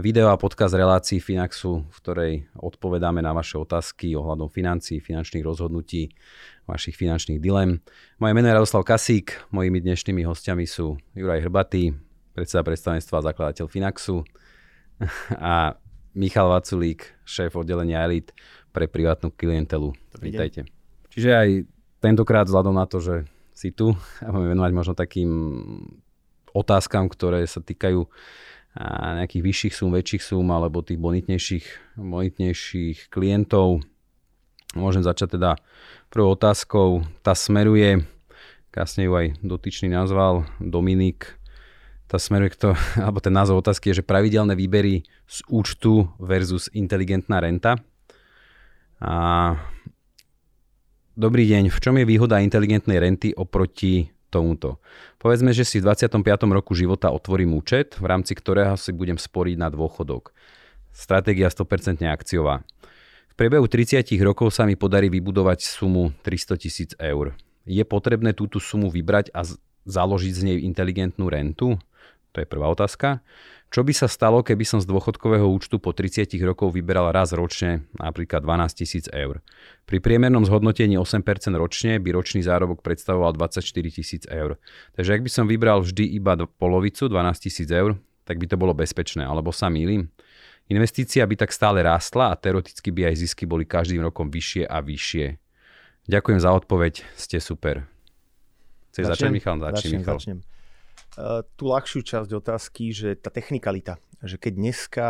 Video a podcast relácií Finaxu, v ktorej odpovedáme na vaše otázky ohľadom financií, finančných rozhodnutí, vašich finančných dilem. Moje meno je Radoslav Kasík, mojimi dnešnými hostiami sú Juraj Hrbatý, predseda predstavenstva a zakladateľ Finaxu a Michal Vaculík, šéf oddelenia Elite pre privátnu klientelu. Vítajte. Čiže aj tentokrát vzhľadom na to, že si tu a budeme venovať možno takým otázkam, ktoré sa týkajú nejakých vyšších súm, väčších súm alebo tých bonitnejších, bonitnejších klientov. Môžem začať teda prvou otázkou. Tá smeruje, krásne ju aj dotyčný nazval, Dominik tá smeruje to, alebo ten názov otázky je, že pravidelné výbery z účtu versus inteligentná renta. A dobrý deň, v čom je výhoda inteligentnej renty oproti tomuto? Povedzme, že si v 25. roku života otvorím účet, v rámci ktorého si budem sporiť na dôchodok. Stratégia 100% akciová. V priebehu 30 rokov sa mi podarí vybudovať sumu 300 tisíc eur. Je potrebné túto sumu vybrať a založiť z nej inteligentnú rentu? To je prvá otázka. Čo by sa stalo, keby som z dôchodkového účtu po 30 rokov vyberal raz ročne napríklad 12 tisíc eur? Pri priemernom zhodnotení 8% ročne by ročný zárobok predstavoval 24 tisíc eur. Takže ak by som vybral vždy iba polovicu 12 tisíc eur, tak by to bolo bezpečné, alebo sa mýlim? Investícia by tak stále rástla a teoreticky by aj zisky boli každým rokom vyššie a vyššie. Ďakujem za odpoveď, ste super. Chceš začať, Michal? Začni, Michal. Začnem. Eh, tú ľahšiu časť otázky, že tá technikalita, že keď dneska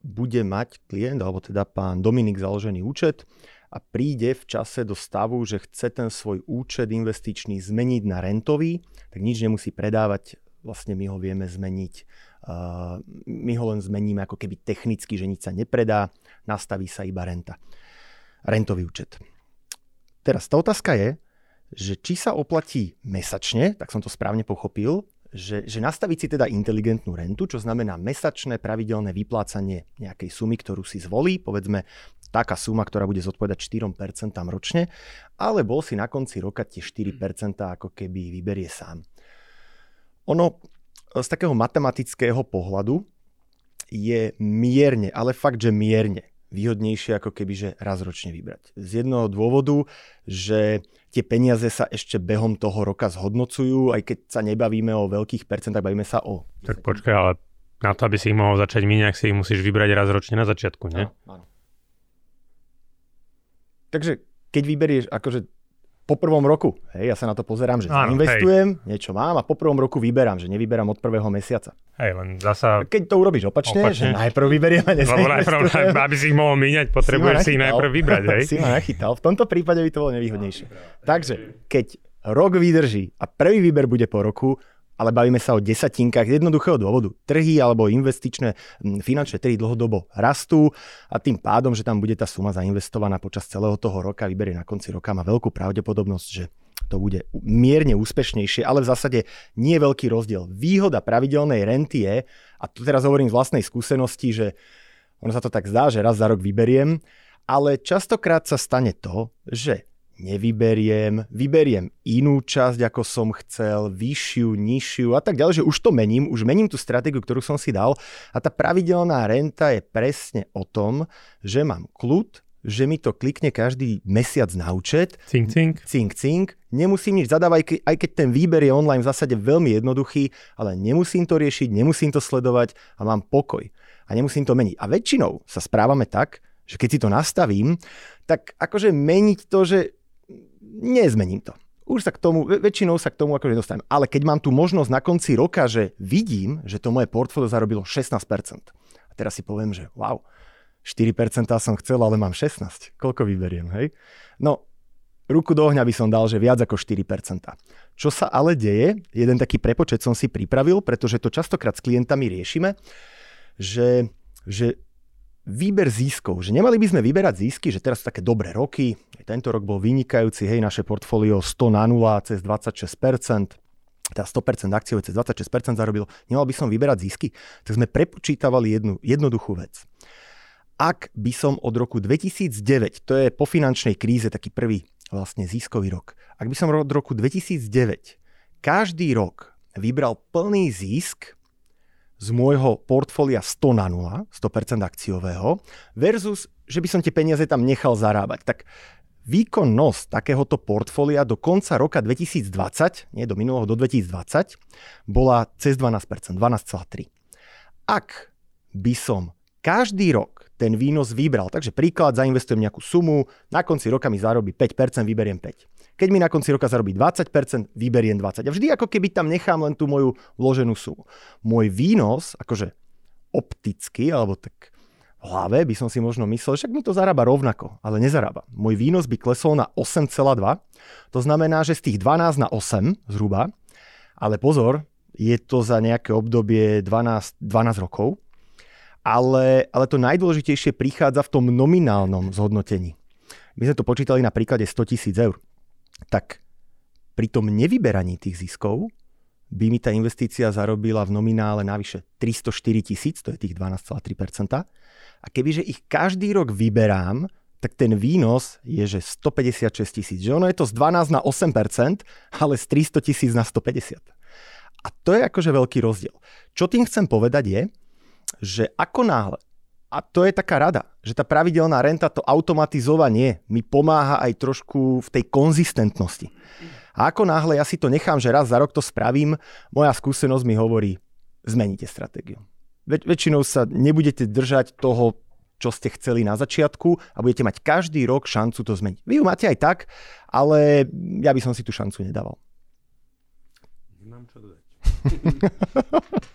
bude mať klient, alebo teda pán Dominik založený účet a príde v čase do stavu, že chce ten svoj účet investičný zmeniť na rentový, tak nič nemusí predávať, vlastne my ho vieme zmeniť. Eh, my ho len zmeníme ako keby technicky, že nič sa nepredá, nastaví sa iba renta. Rentový účet. Teraz tá otázka je, že či sa oplatí mesačne, tak som to správne pochopil, že, že nastaviť si teda inteligentnú rentu, čo znamená mesačné pravidelné vyplácanie nejakej sumy, ktorú si zvolí, povedzme taká suma, ktorá bude zodpovedať 4% ročne, alebo si na konci roka tie 4% ako keby vyberie sám. Ono z takého matematického pohľadu je mierne, ale fakt, že mierne výhodnejšie ako keby, že raz ročne vybrať. Z jednoho dôvodu, že tie peniaze sa ešte behom toho roka zhodnocujú, aj keď sa nebavíme o veľkých percentách, bavíme sa o... Tak počkaj, ale na to, aby si ich mohol začať míňať, si ich musíš vybrať raz ročne na začiatku, nie? Áno, áno. Takže keď vyberieš, akože po prvom roku. Hej, ja sa na to pozerám, že Áno, investujem, hej. niečo mám a po prvom roku vyberám, že nevyberám od prvého mesiaca. Hej, len zasa... Keď to urobíš opačne, opačne. že najprv vyberiem a Lebo najprv, aby si ich mohol míňať, potrebuješ si, si ich najprv vybrať. Hej? si ma nachytal. V tomto prípade by to bolo nevýhodnejšie. Takže, keď rok vydrží a prvý výber bude po roku, ale bavíme sa o desatinkách jednoduchého dôvodu. Trhy alebo investičné finančné trhy dlhodobo rastú a tým pádom, že tam bude tá suma zainvestovaná počas celého toho roka, vyberie na konci roka, má veľkú pravdepodobnosť, že to bude mierne úspešnejšie, ale v zásade nie je veľký rozdiel. Výhoda pravidelnej renty je, a tu teraz hovorím z vlastnej skúsenosti, že ono sa to tak zdá, že raz za rok vyberiem, ale častokrát sa stane to, že nevyberiem, vyberiem inú časť, ako som chcel, vyššiu, nižšiu a tak ďalej, že už to mením, už mením tú stratégiu, ktorú som si dal a tá pravidelná renta je presne o tom, že mám kľud, že mi to klikne každý mesiac na účet. Cink, cink. Cink, cink. Nemusím nič zadávať, aj keď ten výber je online v zásade veľmi jednoduchý, ale nemusím to riešiť, nemusím to sledovať a mám pokoj. A nemusím to meniť. A väčšinou sa správame tak, že keď si to nastavím, tak akože meniť to, že nezmením to. Už sa k tomu, väčšinou sa k tomu akože dostanem. Ale keď mám tu možnosť na konci roka, že vidím, že to moje portfólio zarobilo 16%. A teraz si poviem, že wow, 4% som chcel, ale mám 16. Koľko vyberiem, hej? No, ruku do ohňa by som dal, že viac ako 4%. Čo sa ale deje, jeden taký prepočet som si pripravil, pretože to častokrát s klientami riešime, že, že výber získov, že nemali by sme vyberať zisky, že teraz sú také dobré roky, tento rok bol vynikajúci, hej, naše portfólio 100 na 0 cez 26%, teda 100% akciové cez 26% zarobil, nemal by som vyberať zisky, tak sme prepočítavali jednu jednoduchú vec. Ak by som od roku 2009, to je po finančnej kríze taký prvý vlastne ziskový rok, ak by som od roku 2009 každý rok vybral plný zisk z môjho portfólia 100 na 0, 100% akciového, versus, že by som tie peniaze tam nechal zarábať. Tak výkonnosť takéhoto portfólia do konca roka 2020, nie do minulého, do 2020, bola cez 12%, 12,3%. Ak by som každý rok ten výnos vybral. Takže príklad, zainvestujem nejakú sumu, na konci roka mi zarobí 5%, vyberiem 5. Keď mi na konci roka zarobí 20%, vyberiem 20. A vždy ako keby tam nechám len tú moju vloženú sumu. Môj výnos, akože opticky, alebo tak v hlave by som si možno myslel, že mi to zarába rovnako, ale nezarába. Môj výnos by klesol na 8,2. To znamená, že z tých 12 na 8 zhruba, ale pozor, je to za nejaké obdobie 12, 12 rokov, ale, ale to najdôležitejšie prichádza v tom nominálnom zhodnotení. My sme to počítali na príklade 100 tisíc eur. Tak pri tom nevyberaní tých ziskov by mi tá investícia zarobila v nominále navyše 304 tisíc, to je tých 12,3%. A kebyže ich každý rok vyberám, tak ten výnos je, že 156 tisíc. Že ono je to z 12 na 8%, ale z 300 tisíc na 150. A to je akože veľký rozdiel. Čo tým chcem povedať je, že ako náhle, a to je taká rada, že tá pravidelná renta, to automatizovanie mi pomáha aj trošku v tej konzistentnosti. A ako náhle ja si to nechám, že raz za rok to spravím, moja skúsenosť mi hovorí, zmeníte stratégiu. Väč- väčšinou sa nebudete držať toho, čo ste chceli na začiatku a budete mať každý rok šancu to zmeniť. Vy ju máte aj tak, ale ja by som si tú šancu nedával. Nemám čo dodať.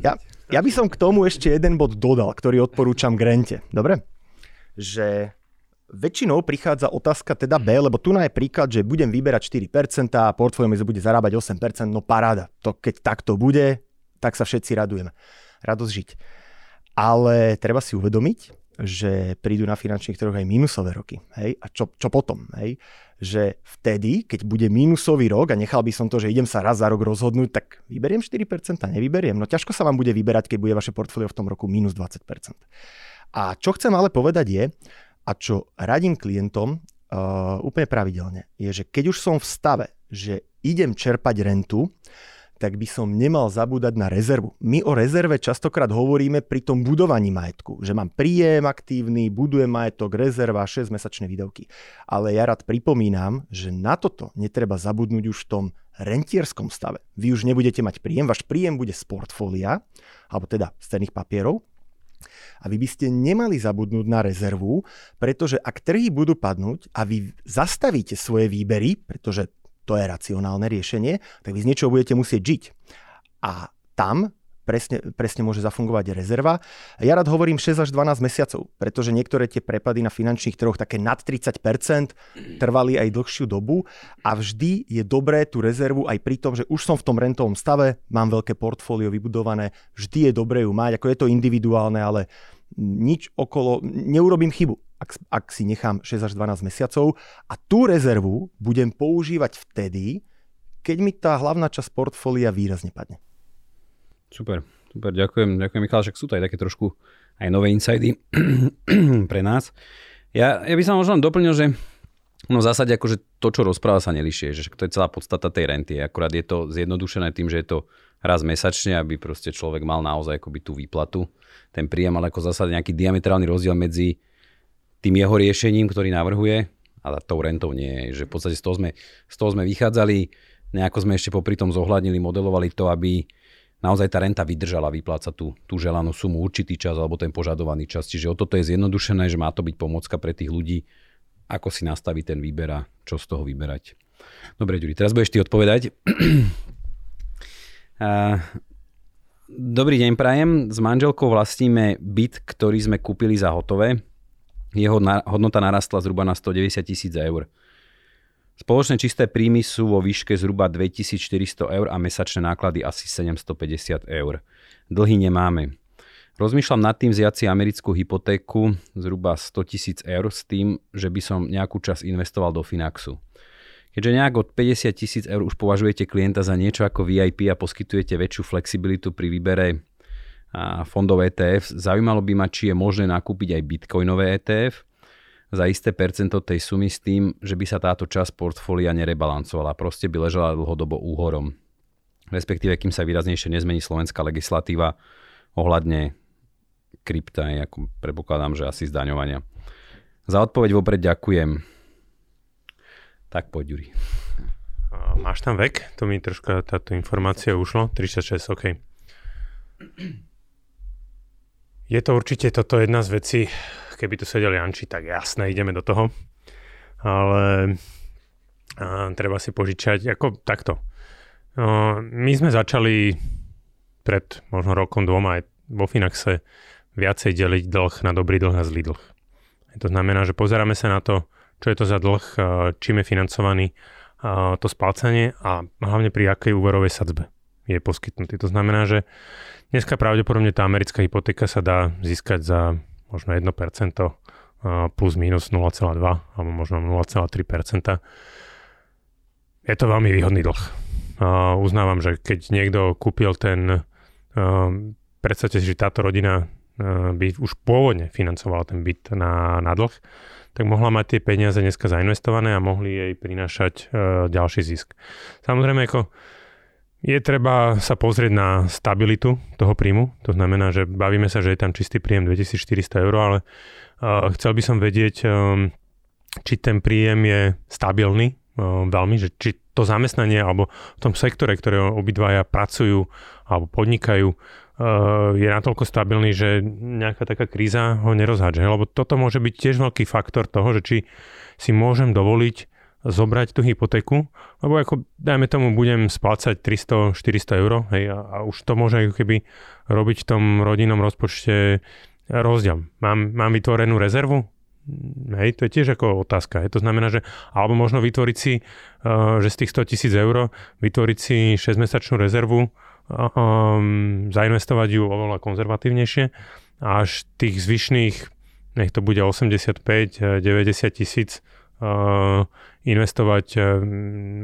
Ja, ja by som k tomu ešte jeden bod dodal, ktorý odporúčam Grente. Dobre? Že väčšinou prichádza otázka teda B, lebo tu je príklad, že budem vyberať 4% a portfólio mi bude zarábať 8%, no paráda. To keď takto bude, tak sa všetci radujeme. Radosť žiť. Ale treba si uvedomiť, že prídu na finančných trhoch aj minusové roky. Hej? A čo, čo potom? Hej? Že vtedy, keď bude minusový rok a nechal by som to, že idem sa raz za rok rozhodnúť, tak vyberiem 4%, nevyberiem. No ťažko sa vám bude vyberať, keď bude vaše portfólio v tom roku minus 20%. A čo chcem ale povedať je, a čo radím klientom uh, úplne pravidelne, je, že keď už som v stave, že idem čerpať rentu, tak by som nemal zabúdať na rezervu. My o rezerve častokrát hovoríme pri tom budovaní majetku, že mám príjem aktívny, budujem majetok, rezerva, 6-mesačné výdavky. Ale ja rád pripomínam, že na toto netreba zabudnúť už v tom rentierskom stave. Vy už nebudete mať príjem, váš príjem bude z portfólia, alebo teda z cenných papierov, a vy by ste nemali zabudnúť na rezervu, pretože ak trhy budú padnúť a vy zastavíte svoje výbery, pretože to je racionálne riešenie, tak vy z niečoho budete musieť žiť. A tam presne, presne môže zafungovať rezerva. Ja rád hovorím 6 až 12 mesiacov, pretože niektoré tie prepady na finančných trhoch také nad 30% trvali aj dlhšiu dobu a vždy je dobré tú rezervu aj pri tom, že už som v tom rentovom stave, mám veľké portfólio vybudované, vždy je dobré ju mať, ako je to individuálne, ale nič okolo, neurobím chybu ak, ak si nechám 6 až 12 mesiacov a tú rezervu budem používať vtedy, keď mi tá hlavná časť portfólia výrazne padne. Super, super, ďakujem, ďakujem Michal, však sú to aj také trošku aj nové insidy pre nás. Ja, ja by som možno doplnil, že No v zásade akože to, čo rozpráva sa nelišie, že to je celá podstata tej renty. Akurát je to zjednodušené tým, že je to raz mesačne, aby proste človek mal naozaj akoby tú výplatu, ten príjem, ale ako zásade nejaký diametrálny rozdiel medzi tým jeho riešením, ktorý navrhuje, ale tou rentou nie je, že v podstate z toho sme, z toho sme vychádzali, nejako sme ešte popri tom zohľadnili, modelovali to, aby naozaj tá renta vydržala vyplácať tú, tú želanú sumu určitý čas alebo ten požadovaný čas. Čiže o toto je zjednodušené, že má to byť pomocka pre tých ľudí, ako si nastaviť ten výber a čo z toho vyberať. Dobre, Ďuri, teraz budeš ty odpovedať. Dobrý deň, Prajem. S manželkou vlastníme byt, ktorý sme kúpili za hotové. Jeho hodnota narastla zhruba na 190 tisíc eur. Spoločné čisté príjmy sú vo výške zhruba 2400 eur a mesačné náklady asi 750 eur. Dlhy nemáme. Rozmýšľam nad tým vziať si americkú hypotéku zhruba 100 tisíc eur s tým, že by som nejakú čas investoval do Finaxu. Keďže nejak od 50 tisíc eur už považujete klienta za niečo ako VIP a poskytujete väčšiu flexibilitu pri výbere fondov ETF, zaujímalo by ma, či je možné nakúpiť aj bitcoinové ETF za isté percento tej sumy s tým, že by sa táto časť portfólia nerebalancovala, proste by ležala dlhodobo úhorom. Respektíve, kým sa výraznejšie nezmení slovenská legislatíva ohľadne krypta, ako predpokladám, že asi zdaňovania. Za odpoveď vopred ďakujem. Tak poď, Juri. Máš tam vek? To mi troška táto informácia ušlo. 36, OK. Je to určite toto jedna z vecí, keby tu sedeli Janči, tak jasné, ideme do toho. Ale a, treba si požičať, ako takto. A, my sme začali pred možno rokom, dvoma aj vo Finaxe viacej deliť dlh na dobrý dlh a zlý dlh. To znamená, že pozeráme sa na to, čo je to za dlh, čím je financovaný to splácanie a hlavne pri akej úverovej sadzbe je poskytnutý. To znamená, že dneska pravdepodobne tá americká hypotéka sa dá získať za možno 1% plus minus 0,2 alebo možno 0,3%. Je to veľmi výhodný dlh. Uznávam, že keď niekto kúpil ten, predstavte si, že táto rodina by už pôvodne financovala ten byt na, na dlh, tak mohla mať tie peniaze dneska zainvestované a mohli jej prinášať ďalší zisk. Samozrejme, ako je treba sa pozrieť na stabilitu toho príjmu, to znamená, že bavíme sa, že je tam čistý príjem 2400 eur, ale uh, chcel by som vedieť, um, či ten príjem je stabilný uh, veľmi, že či to zamestnanie alebo v tom sektore, ktoré obidvaja pracujú alebo podnikajú, je natoľko stabilný, že nejaká taká kríza ho nerozhádže. Lebo toto môže byť tiež veľký faktor toho, že či si môžem dovoliť zobrať tú hypotéku, lebo ako dajme tomu budem splácať 300-400 eur hej, a, a už to môže ako keby robiť v tom rodinnom rozpočte rozdiel. Mám, mám vytvorenú rezervu? Hej, to je tiež ako otázka. Hej. To znamená, že alebo možno vytvoriť si, uh, že z tých 100 tisíc eur vytvoriť si 6-mesačnú rezervu, um, zainvestovať ju oveľa konzervatívnejšie a až tých zvyšných, nech to bude 85-90 tisíc, uh, investovať uh,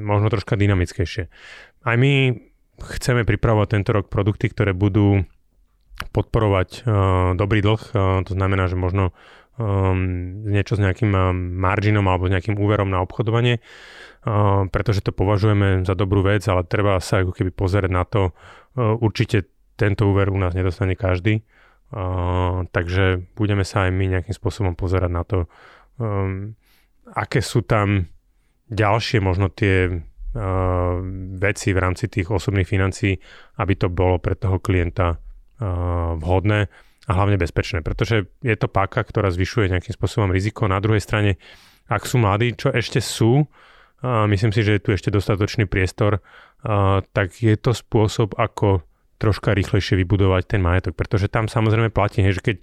možno troška dynamickejšie. Aj my chceme pripravovať tento rok produkty, ktoré budú podporovať uh, dobrý dlh, uh, to znamená, že možno um, niečo s nejakým marginom alebo nejakým úverom na obchodovanie pretože to považujeme za dobrú vec, ale treba sa ako keby pozerať na to. Určite tento úver u nás nedostane každý, takže budeme sa aj my nejakým spôsobom pozerať na to, um, aké sú tam ďalšie možno tie veci v rámci tých osobných financií, aby to bolo pre toho klienta vhodné a hlavne bezpečné, pretože je to páka, ktorá zvyšuje nejakým spôsobom riziko. Na druhej strane, ak sú mladí, čo ešte sú, a myslím si, že je tu ešte dostatočný priestor, a tak je to spôsob, ako troška rýchlejšie vybudovať ten majetok, pretože tam samozrejme platí, že keď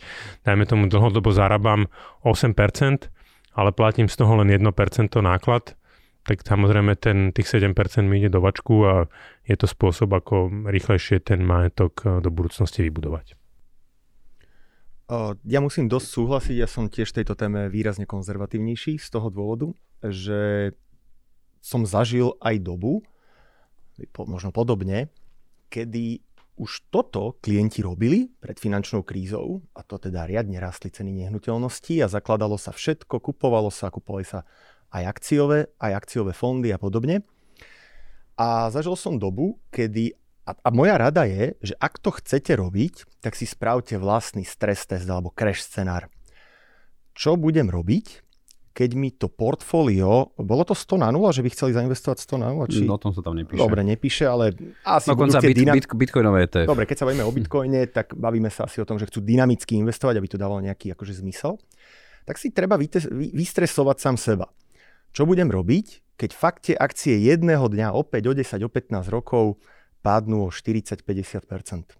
dajme tomu dlhodobo zarábam 8%, ale platím z toho len 1% náklad, tak samozrejme ten, tých 7% mi ide do vačku a je to spôsob, ako rýchlejšie ten majetok do budúcnosti vybudovať. Ja musím dosť súhlasiť, ja som tiež tejto téme výrazne konzervatívnejší z toho dôvodu, že som zažil aj dobu, možno podobne, kedy už toto klienti robili pred finančnou krízou, a to teda riadne rastli ceny nehnuteľností a zakladalo sa všetko, kupovalo sa, kupovali sa aj akciové, aj akciové fondy a podobne. A zažil som dobu, kedy, a, a moja rada je, že ak to chcete robiť, tak si spravte vlastný stres test alebo crash scenár. Čo budem robiť, keď mi to portfólio, bolo to 100 na 0, že by chceli zainvestovať 100 na 0? Či... No o tom sa tam nepíše. Dobre, nepíše, ale asi Dokonca bit, dynam... bit, bitcoinové ETF. Dobre, keď sa bavíme o bitcoine, tak bavíme sa asi o tom, že chcú dynamicky investovať, aby to dávalo nejaký akože zmysel. Tak si treba vystresovať sám seba. Čo budem robiť, keď fakt tie akcie jedného dňa o 5, o 10, o 15 rokov padnú o 40-50%.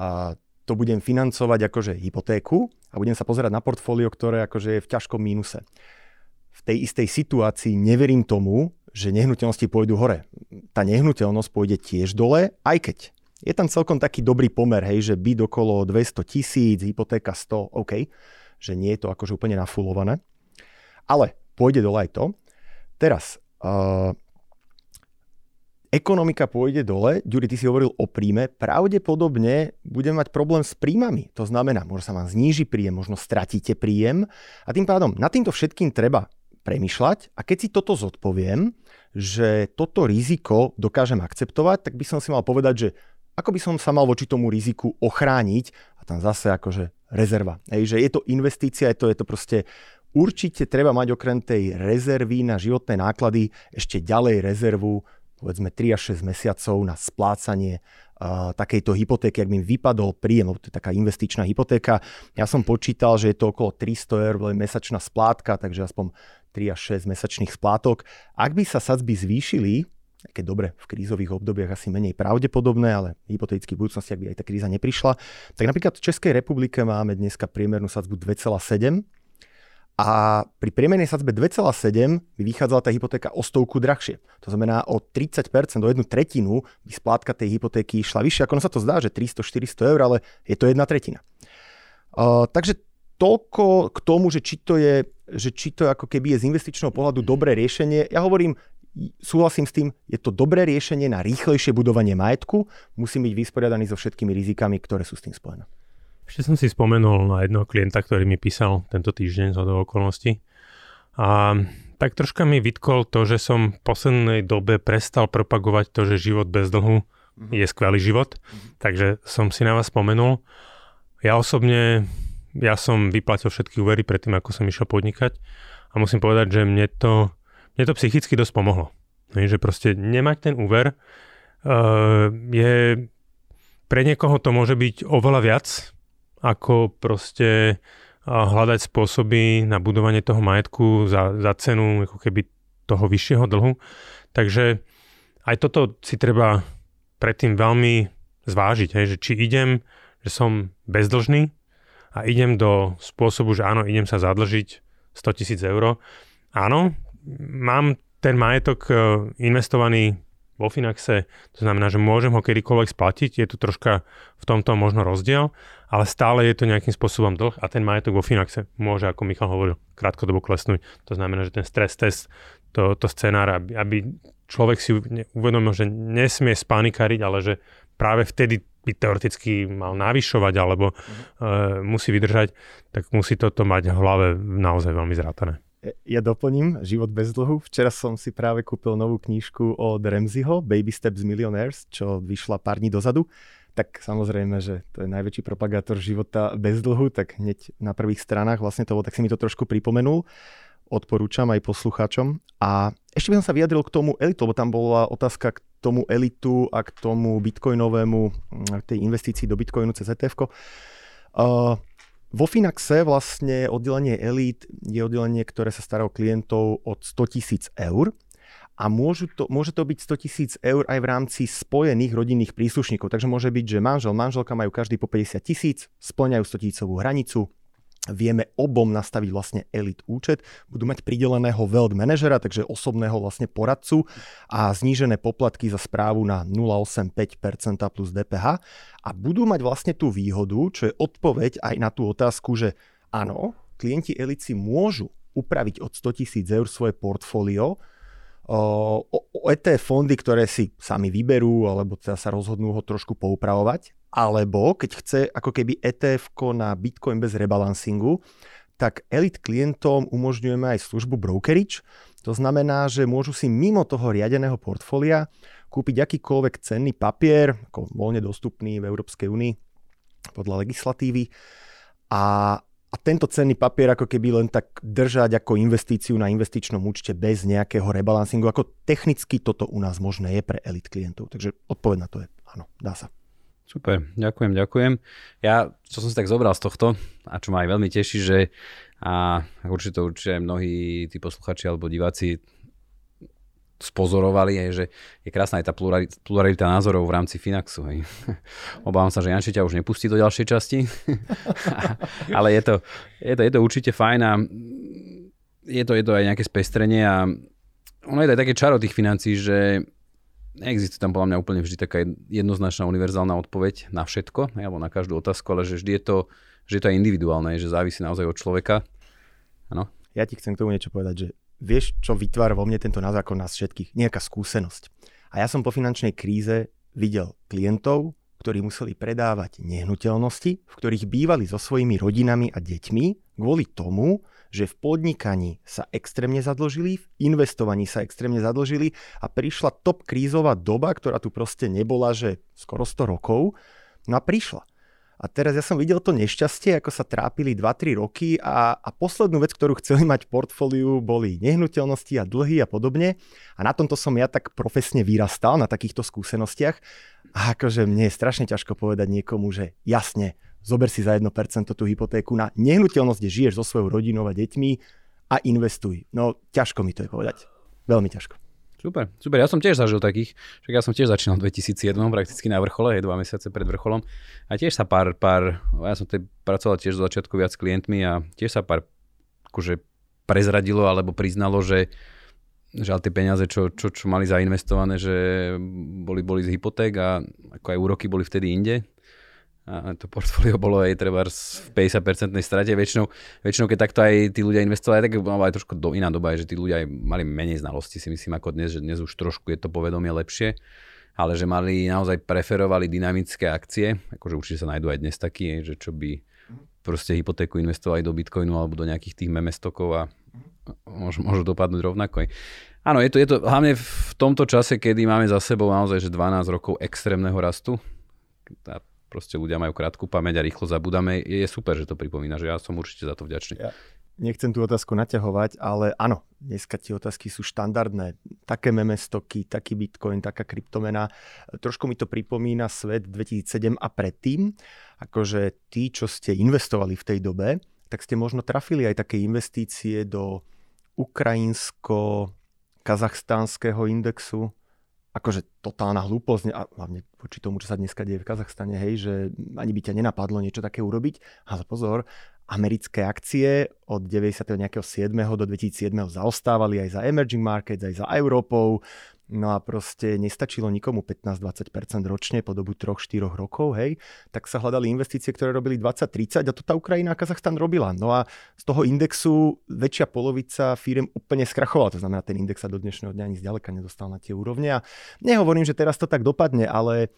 a to budem financovať akože hypotéku a budem sa pozerať na portfólio, ktoré akože je v ťažkom mínuse. V tej istej situácii neverím tomu, že nehnuteľnosti pôjdu hore. Tá nehnuteľnosť pôjde tiež dole, aj keď je tam celkom taký dobrý pomer, hej, že byt okolo 200 tisíc, hypotéka 100, OK, že nie je to akože úplne nafulované. Ale pôjde dole aj to. Teraz, uh, ekonomika pôjde dole, Ďuri, ty si hovoril o príjme, pravdepodobne budeme mať problém s príjmami. To znamená, možno sa vám zníži príjem, možno stratíte príjem a tým pádom na týmto všetkým treba premyšľať a keď si toto zodpoviem, že toto riziko dokážem akceptovať, tak by som si mal povedať, že ako by som sa mal voči tomu riziku ochrániť a tam zase akože rezerva. Hej, že je to investícia, je to, je to proste určite treba mať okrem tej rezervy na životné náklady ešte ďalej rezervu povedzme 3 až 6 mesiacov na splácanie uh, takejto hypotéky, ak mi vypadol príjem, to je taká investičná hypotéka. Ja som počítal, že je to okolo 300 eur mesačná splátka, takže aspoň 3 až 6 mesačných splátok. Ak by sa sadzby zvýšili, keď dobre, v krízových obdobiach asi menej pravdepodobné, ale hypoteticky v budúcnosti, ak by aj tá kríza neprišla, tak napríklad v Českej republike máme dneska priemernú sadzbu 2,7 a pri priemernej sadzbe 2,7 by vychádzala tá hypotéka o stovku drahšie. To znamená o 30%, o jednu tretinu by splátka tej hypotéky išla vyššie. Ako no sa to zdá, že 300-400 eur, ale je to jedna tretina. Uh, takže toľko k tomu, že či to je, že či to ako keby je z investičného pohľadu dobré riešenie. Ja hovorím, súhlasím s tým, je to dobré riešenie na rýchlejšie budovanie majetku, musí byť vysporiadaný so všetkými rizikami, ktoré sú s tým spojené. Ešte som si spomenul na jedného klienta, ktorý mi písal tento týždeň z okolností. A tak troška mi vytkol to, že som v poslednej dobe prestal propagovať to, že život bez dlhu mm-hmm. je skvelý život. Mm-hmm. Takže som si na vás spomenul. Ja osobne, ja som vyplatil všetky úvery predtým, ako som išiel podnikať. A musím povedať, že mne to, mne to psychicky dosť pomohlo. Že proste nemať ten úver uh, je pre niekoho to môže byť oveľa viac, ako proste hľadať spôsoby na budovanie toho majetku za, za cenu ako keby toho vyššieho dlhu. Takže aj toto si treba predtým veľmi zvážiť, hej, že či idem, že som bezdlžný a idem do spôsobu, že áno, idem sa zadlžiť 100 tisíc eur. Áno, mám ten majetok e, investovaný vo Finaxe, to znamená, že môžem ho kedykoľvek splatiť, je tu troška v tomto možno rozdiel, ale stále je to nejakým spôsobom dlh a ten majetok vo Finaxe môže, ako Michal hovoril, krátkodobo klesnúť. To znamená, že ten stres test, to, to scenár, aby, aby človek si uvedomil, že nesmie spanikariť, ale že práve vtedy by teoreticky mal navyšovať alebo mm. uh, musí vydržať, tak musí toto mať v hlave naozaj veľmi zrátané. Ja doplním Život bez dlhu. Včera som si práve kúpil novú knížku od Ramseyho, Baby Steps Millionaires, čo vyšla pár dní dozadu. Tak samozrejme, že to je najväčší propagátor života bez dlhu, tak hneď na prvých stranách vlastne to, tak si mi to trošku pripomenul. Odporúčam aj poslucháčom. A ešte by som sa vyjadril k tomu elitu, lebo tam bola otázka k tomu elitu a k tomu bitcoinovému, tej investícii do bitcoinu cez ETF. Uh, vo Finaxe vlastne oddelenie Elite je oddelenie, ktoré sa stará o klientov od 100 tisíc eur a môžu to, môže to byť 100 tisíc eur aj v rámci spojených rodinných príslušníkov. Takže môže byť, že manžel, manželka majú každý po 50 tisíc, splňajú 100 tisícovú hranicu, vieme obom nastaviť vlastne Elite účet, budú mať prideleného wealth manažera, takže osobného vlastne poradcu a znížené poplatky za správu na 0,85% plus DPH a budú mať vlastne tú výhodu, čo je odpoveď aj na tú otázku, že áno, klienti Elite si môžu upraviť od 100 tisíc eur svoje portfólio, o ETF fondy, ktoré si sami vyberú alebo teda sa rozhodnú ho trošku poupravovať alebo keď chce ako keby ETF na Bitcoin bez rebalancingu, tak elit klientom umožňujeme aj službu brokerage. To znamená, že môžu si mimo toho riadeného portfólia kúpiť akýkoľvek cenný papier, ako voľne dostupný v Európskej únii podľa legislatívy. A, a tento cenný papier ako keby len tak držať ako investíciu na investičnom účte bez nejakého rebalancingu. Ako technicky toto u nás možné je pre elit klientov. Takže odpoveď na to je áno, dá sa. Super, ďakujem, ďakujem. Ja, čo som si tak zobral z tohto a čo ma aj veľmi teší, že a určite určite aj mnohí tí posluchači alebo diváci spozorovali, je, že je krásna aj tá pluralita, pluralita názorov v rámci Finaxu. Hej. Obávam sa, že Janči ťa už nepustí do ďalšej časti, ale je to, je, to, je to určite fajn a je to, je to aj nejaké spestrenie a ono je to aj také čaro tých financií, že neexistuje tam podľa mňa úplne vždy taká jednoznačná univerzálna odpoveď na všetko, alebo na každú otázku, ale že vždy je to, že je to aj individuálne, že závisí naozaj od človeka. Ano? Ja ti chcem k tomu niečo povedať, že vieš, čo vytvára vo mne tento ako nás všetkých? Nejaká skúsenosť. A ja som po finančnej kríze videl klientov, ktorí museli predávať nehnuteľnosti, v ktorých bývali so svojimi rodinami a deťmi kvôli tomu, že v podnikaní sa extrémne zadlžili, v investovaní sa extrémne zadlžili a prišla top krízová doba, ktorá tu proste nebola, že skoro 100 rokov, no a prišla. A teraz ja som videl to nešťastie, ako sa trápili 2-3 roky a, a poslednú vec, ktorú chceli mať v portfóliu, boli nehnuteľnosti a dlhy a podobne. A na tomto som ja tak profesne vyrastal, na takýchto skúsenostiach. A akože mne je strašne ťažko povedať niekomu, že jasne, zober si za 1% tú hypotéku na nehnuteľnosť, kde žiješ so svojou rodinou a deťmi a investuj. No ťažko mi to je povedať. Veľmi ťažko. Super, super. Ja som tiež zažil takých, však ja som tiež začínal v 2007, prakticky na vrchole, dva mesiace pred vrcholom. A tiež sa pár, pár, ja som tej pracoval tiež zo začiatku viac s klientmi a tiež sa pár akože prezradilo alebo priznalo, že že tie peniaze, čo, čo, čo mali zainvestované, že boli, boli z hypoték a ako aj úroky boli vtedy inde, a to portfólio bolo aj treba v 50% strate. Väčšinou, väčšinou, keď takto aj tí ľudia investovali, tak bola aj trošku do, iná doba, že tí ľudia aj mali menej znalosti, si myslím, ako dnes, že dnes už trošku je to povedomie lepšie, ale že mali naozaj preferovali dynamické akcie, akože určite sa nájdú aj dnes takí, že čo by proste hypotéku investovali do bitcoinu alebo do nejakých tých meme stokov a môžu, môžu dopadnúť rovnako. Áno, je to, je to hlavne v tomto čase, kedy máme za sebou naozaj že 12 rokov extrémneho rastu. Proste ľudia majú krátku pamäť a rýchlo zabudáme. Je super, že to pripomína, že ja som určite za to vďačný. Ja nechcem tú otázku naťahovať, ale áno, dneska tie otázky sú štandardné. Také meme stoky, taký bitcoin, taká kryptomena. Trošku mi to pripomína svet 2007 a predtým. Akože tí, čo ste investovali v tej dobe, tak ste možno trafili aj také investície do ukrajinsko-kazachstánskeho indexu, akože totálna hlúposť, a hlavne voči tomu, čo sa dneska deje v Kazachstane, hej, že ani by ťa nenapadlo niečo také urobiť. Ale pozor, americké akcie od 97. do 2007 zaostávali aj za emerging markets, aj za Európou. No a proste nestačilo nikomu 15-20% ročne po dobu 3-4 rokov, hej, tak sa hľadali investície, ktoré robili 20-30 a to tá Ukrajina a Kazachstan robila. No a z toho indexu väčšia polovica firm úplne skrachovala, to znamená, ten index sa do dnešného dňa ani zďaleka nedostal na tie úrovne. A nehovorím, že teraz to tak dopadne, ale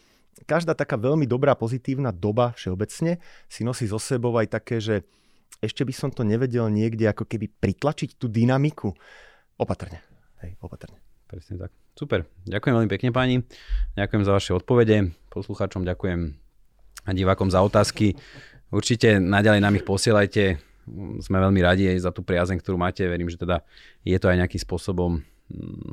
každá taká veľmi dobrá pozitívna doba všeobecne si nosí zo sebou aj také, že ešte by som to nevedel niekde ako keby pritlačiť tú dynamiku. Opatrne. Hej, opatrne. Presne tak. Super. Ďakujem veľmi pekne páni. Ďakujem za vaše odpovede. Poslucháčom ďakujem a divákom za otázky. Určite naďalej nám ich posielajte. Sme veľmi radi aj za tú priazeň, ktorú máte. Verím, že teda je to aj nejakým spôsobom mm,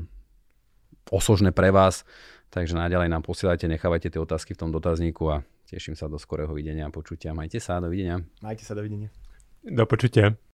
osožné pre vás. Takže naďalej nám posielajte, nechávajte tie otázky v tom dotazníku a teším sa do skorého videnia a počutia. Majte sa, dovidenia. Majte sa, dovidenia. Do počutia.